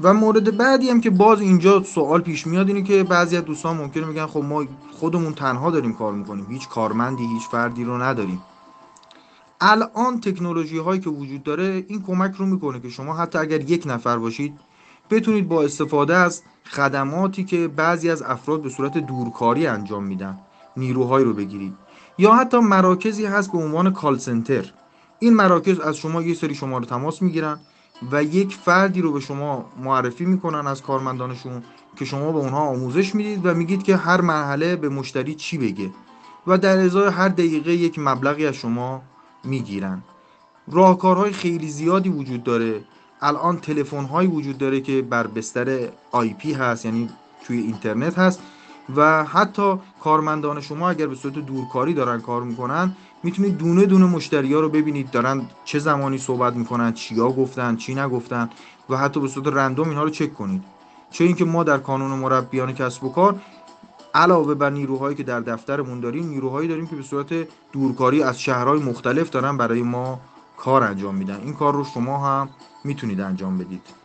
و مورد بعدی هم که باز اینجا سوال پیش میاد اینه که بعضی از دوستان ممکنه میگن خب ما خودمون تنها داریم کار می‌کنیم. هیچ کارمندی هیچ فردی رو نداریم. الان تکنولوژی هایی که وجود داره این کمک رو می‌کنه که شما حتی اگر یک نفر باشید بتونید با استفاده از خدماتی که بعضی از افراد به صورت دورکاری انجام میدن نیروهایی رو بگیرید. یا حتی مراکزی هست به عنوان کال سنتر این مراکز از شما یه سری شماره تماس می‌گیرن. و یک فردی رو به شما معرفی می‌کنن از کارمندانشون که شما به اونها آموزش می‌دید و میگید که هر مرحله به مشتری چی بگه و در ازای هر دقیقه یک مبلغی از شما می‌گیرن. راهکارهای خیلی زیادی وجود داره. الان تلفن هایی وجود داره که بر بستر آی پی هست یعنی توی اینترنت هست و حتی کارمندان شما اگر به صورت دورکاری دارن کار می‌کنن می‌تونید دونه دونه مشتری ها رو ببینید. دارن چه زمانی صحبت می‌کنن چیا گفتن چی نگفتن و حتی به صورت رندوم اینها رو چک کنید. چه اینکه ما در کانون مربیان کسب و کار علاوه بر نیروهایی که در دفترمون داریم نیروهایی داریم که به صورت دورکاری از شهرهای مختلف دارن برای ما کار انجام میدن. این کار رو شما هم می‌تونید انجام بدید.